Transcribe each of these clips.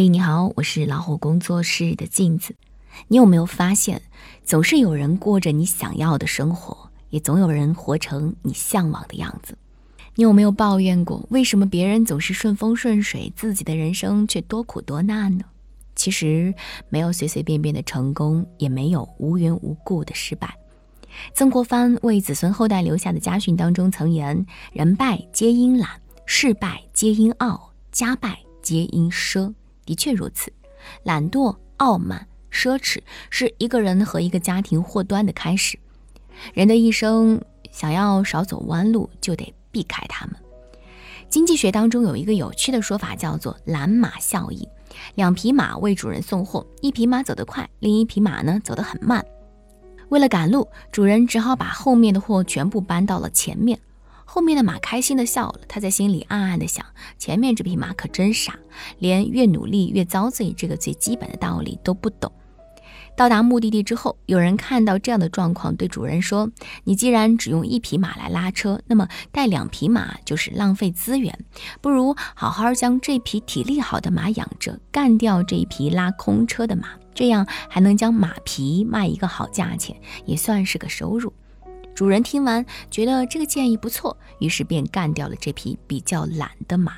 嘿，你好，我是老虎工作室的镜子。你有没有发现，总是有人过着你想要的生活，也总有人活成你向往的样子？你有没有抱怨过，为什么别人总是顺风顺水，自己的人生却多苦多难呢？其实，没有随随便便的成功，也没有无缘无故的失败。曾国藩为子孙后代留下的家训当中曾言：“人败皆因懒，事败皆因傲，家败皆因奢。”的确如此，懒惰、傲慢、奢侈是一个人和一个家庭祸端的开始。人的一生想要少走弯路，就得避开他们。经济学当中有一个有趣的说法，叫做“懒马效应”。两匹马为主人送货，一匹马走得快，另一匹马呢走得很慢。为了赶路，主人只好把后面的货全部搬到了前面。后面的马开心的笑了，他在心里暗暗的想：前面这匹马可真傻，连越努力越遭罪这个最基本的道理都不懂。到达目的地之后，有人看到这样的状况，对主人说：“你既然只用一匹马来拉车，那么带两匹马就是浪费资源，不如好好将这匹体力好的马养着，干掉这一匹拉空车的马，这样还能将马皮卖一个好价钱，也算是个收入。”主人听完，觉得这个建议不错，于是便干掉了这匹比较懒的马。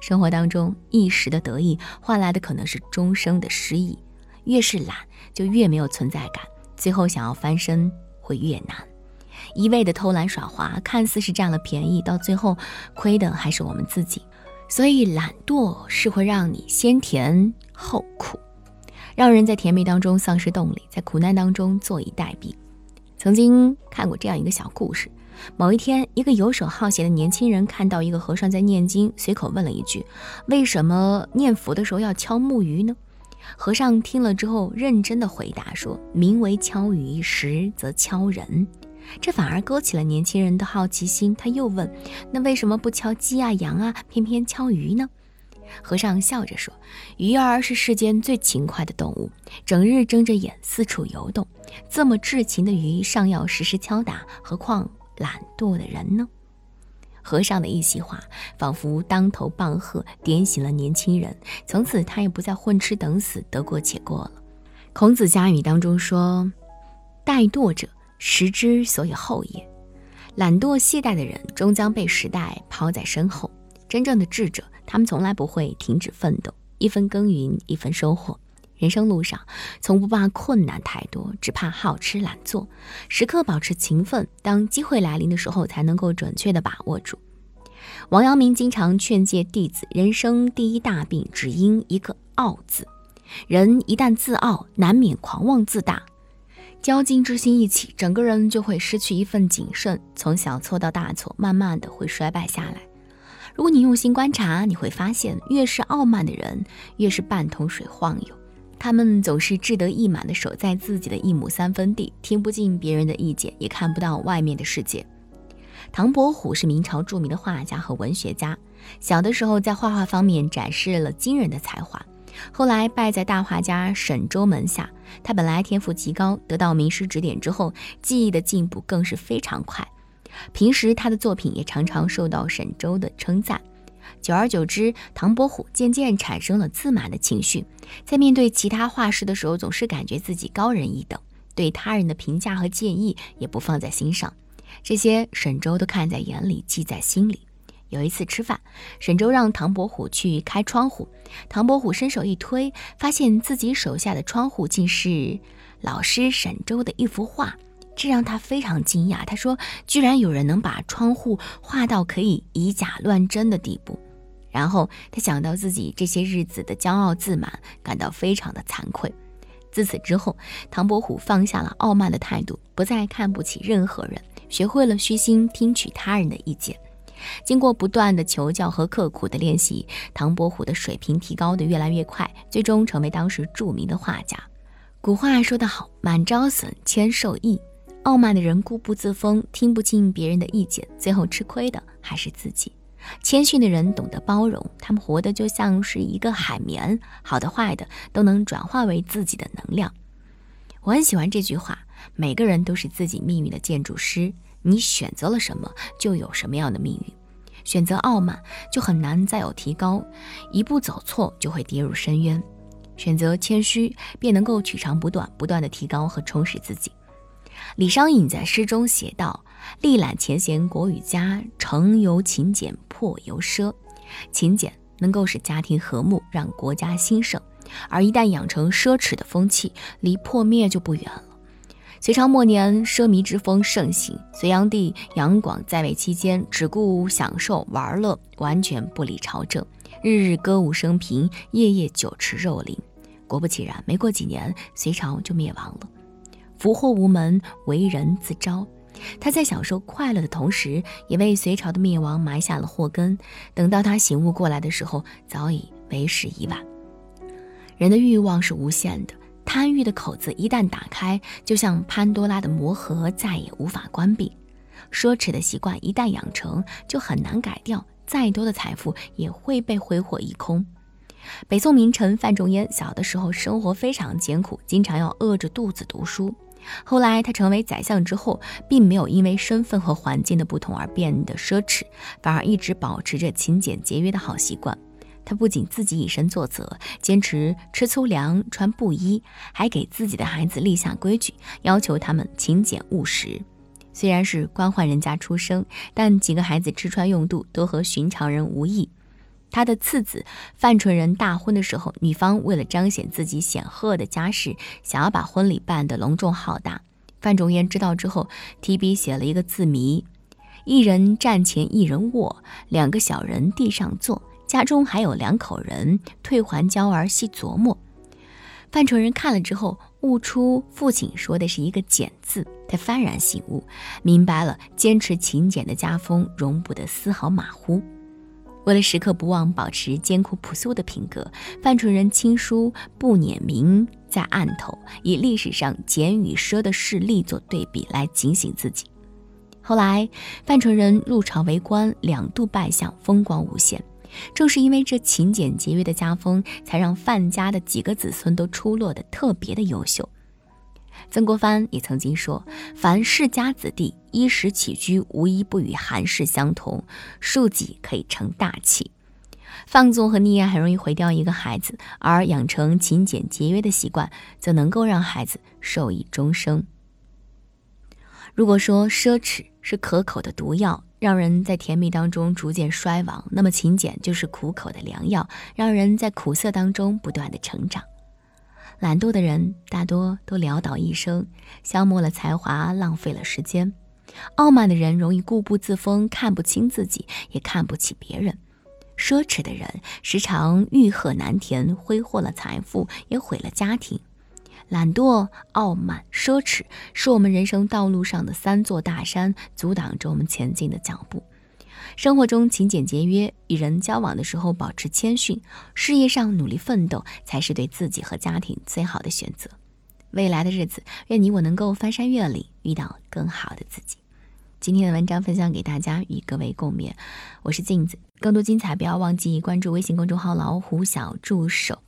生活当中，一时的得意换来的可能是终生的失意。越是懒，就越没有存在感，最后想要翻身会越难。一味的偷懒耍滑，看似是占了便宜，到最后亏的还是我们自己。所以，懒惰是会让你先甜后苦，让人在甜蜜当中丧失动力，在苦难当中坐以待毙。曾经看过这样一个小故事：某一天，一个游手好闲的年轻人看到一个和尚在念经，随口问了一句：“为什么念佛的时候要敲木鱼呢？”和尚听了之后，认真的回答说：“名为敲鱼，实则敲人。”这反而勾起了年轻人的好奇心。他又问：“那为什么不敲鸡啊、羊啊，偏偏敲鱼呢？”和尚笑着说：“鱼儿是世间最勤快的动物，整日睁着眼四处游动。这么至勤的鱼，尚要时时敲打，何况懒惰的人呢？”和尚的一席话，仿佛当头棒喝，点醒了年轻人。从此，他也不再混吃等死、得过且过了。孔子家语当中说：“怠惰者，时之所以后也。”懒惰懈怠的人，终将被时代抛在身后。真正的智者。他们从来不会停止奋斗，一分耕耘一分收获。人生路上，从不怕困难太多，只怕好吃懒做。时刻保持勤奋，当机会来临的时候，才能够准确的把握住。王阳明经常劝诫弟子：人生第一大病，只因一个“傲”字。人一旦自傲，难免狂妄自大，骄矜之心一起，整个人就会失去一份谨慎，从小错到大错，慢慢的会衰败下来。如果你用心观察，你会发现，越是傲慢的人，越是半桶水晃悠。他们总是志得意满地守在自己的一亩三分地，听不进别人的意见，也看不到外面的世界。唐伯虎是明朝著名的画家和文学家，小的时候在画画方面展示了惊人的才华，后来拜在大画家沈周门下。他本来天赋极高，得到名师指点之后，技艺的进步更是非常快。平时他的作品也常常受到沈周的称赞，久而久之，唐伯虎渐渐产生了自满的情绪，在面对其他画师的时候，总是感觉自己高人一等，对他人的评价和建议也不放在心上，这些沈周都看在眼里，记在心里。有一次吃饭，沈周让唐伯虎去开窗户，唐伯虎伸手一推，发现自己手下的窗户竟是老师沈周的一幅画。这让他非常惊讶。他说：“居然有人能把窗户画到可以以假乱真的地步。”然后他想到自己这些日子的骄傲自满，感到非常的惭愧。自此之后，唐伯虎放下了傲慢的态度，不再看不起任何人，学会了虚心听取他人的意见。经过不断的求教和刻苦的练习，唐伯虎的水平提高的越来越快，最终成为当时著名的画家。古话说得好：“满招损，谦受益。”傲慢的人固步自封，听不进别人的意见，最后吃亏的还是自己。谦逊的人懂得包容，他们活得就像是一个海绵，好的坏的都能转化为自己的能量。我很喜欢这句话：每个人都是自己命运的建筑师，你选择了什么，就有什么样的命运。选择傲慢，就很难再有提高；一步走错，就会跌入深渊。选择谦虚，便能够取长补短，不断的提高和充实自己。李商隐在诗中写道：“历览前贤国与家，成由勤俭，破由奢。勤俭能够使家庭和睦，让国家兴盛；而一旦养成奢侈的风气，离破灭就不远了。”隋朝末年，奢靡之风盛行。隋炀帝杨广在位期间，只顾享受玩乐，完全不理朝政，日日歌舞升平，夜夜酒池肉林。果不其然，没过几年，隋朝就灭亡了。福祸无门，为人自招。他在享受快乐的同时，也为隋朝的灭亡埋下了祸根。等到他醒悟过来的时候，早已为时已晚。人的欲望是无限的，贪欲的口子一旦打开，就像潘多拉的魔盒，再也无法关闭。奢侈的习惯一旦养成，就很难改掉，再多的财富也会被挥霍一空。北宋名臣范仲淹小的时候生活非常艰苦，经常要饿着肚子读书。后来他成为宰相之后，并没有因为身份和环境的不同而变得奢侈，反而一直保持着勤俭节约的好习惯。他不仅自己以身作则，坚持吃粗粮、穿布衣，还给自己的孩子立下规矩，要求他们勤俭务实。虽然是官宦人家出生，但几个孩子吃穿用度都和寻常人无异。他的次子范纯仁大婚的时候，女方为了彰显自己显赫的家世，想要把婚礼办得隆重浩大。范仲淹知道之后，提笔写了一个字谜：一人站前一人卧，两个小人地上坐，家中还有两口人，退还娇儿细琢磨。范纯仁看了之后，悟出父亲说的是一个“俭”字，他幡然醒悟，明白了坚持勤俭的家风容不得丝毫马虎。为了时刻不忘保持艰苦朴素的品格，范纯仁亲书不辇名在案头，以历史上俭与奢的事例做对比，来警醒自己。后来，范纯仁入朝为官，两度拜相，风光无限。正是因为这勤俭节约的家风，才让范家的几个子孙都出落得特别的优秀。曾国藩也曾经说：“凡世家子弟，衣食起居无一不与寒士相同，庶几可以成大器。”放纵和溺爱很容易毁掉一个孩子，而养成勤俭节约的习惯，则能够让孩子受益终生。如果说奢侈是可口的毒药，让人在甜蜜当中逐渐衰亡，那么勤俭就是苦口的良药，让人在苦涩当中不断的成长。懒惰的人大多都潦倒一生，消磨了才华，浪费了时间；傲慢的人容易固步自封，看不清自己，也看不起别人；奢侈的人时常欲壑难填，挥霍了财富，也毁了家庭。懒惰、傲慢、奢侈，是我们人生道路上的三座大山，阻挡着我们前进的脚步。生活中勤俭节约，与人交往的时候保持谦逊，事业上努力奋斗，才是对自己和家庭最好的选择。未来的日子，愿你我能够翻山越岭，遇到更好的自己。今天的文章分享给大家，与各位共勉。我是镜子，更多精彩不要忘记关注微信公众号“老虎小助手”。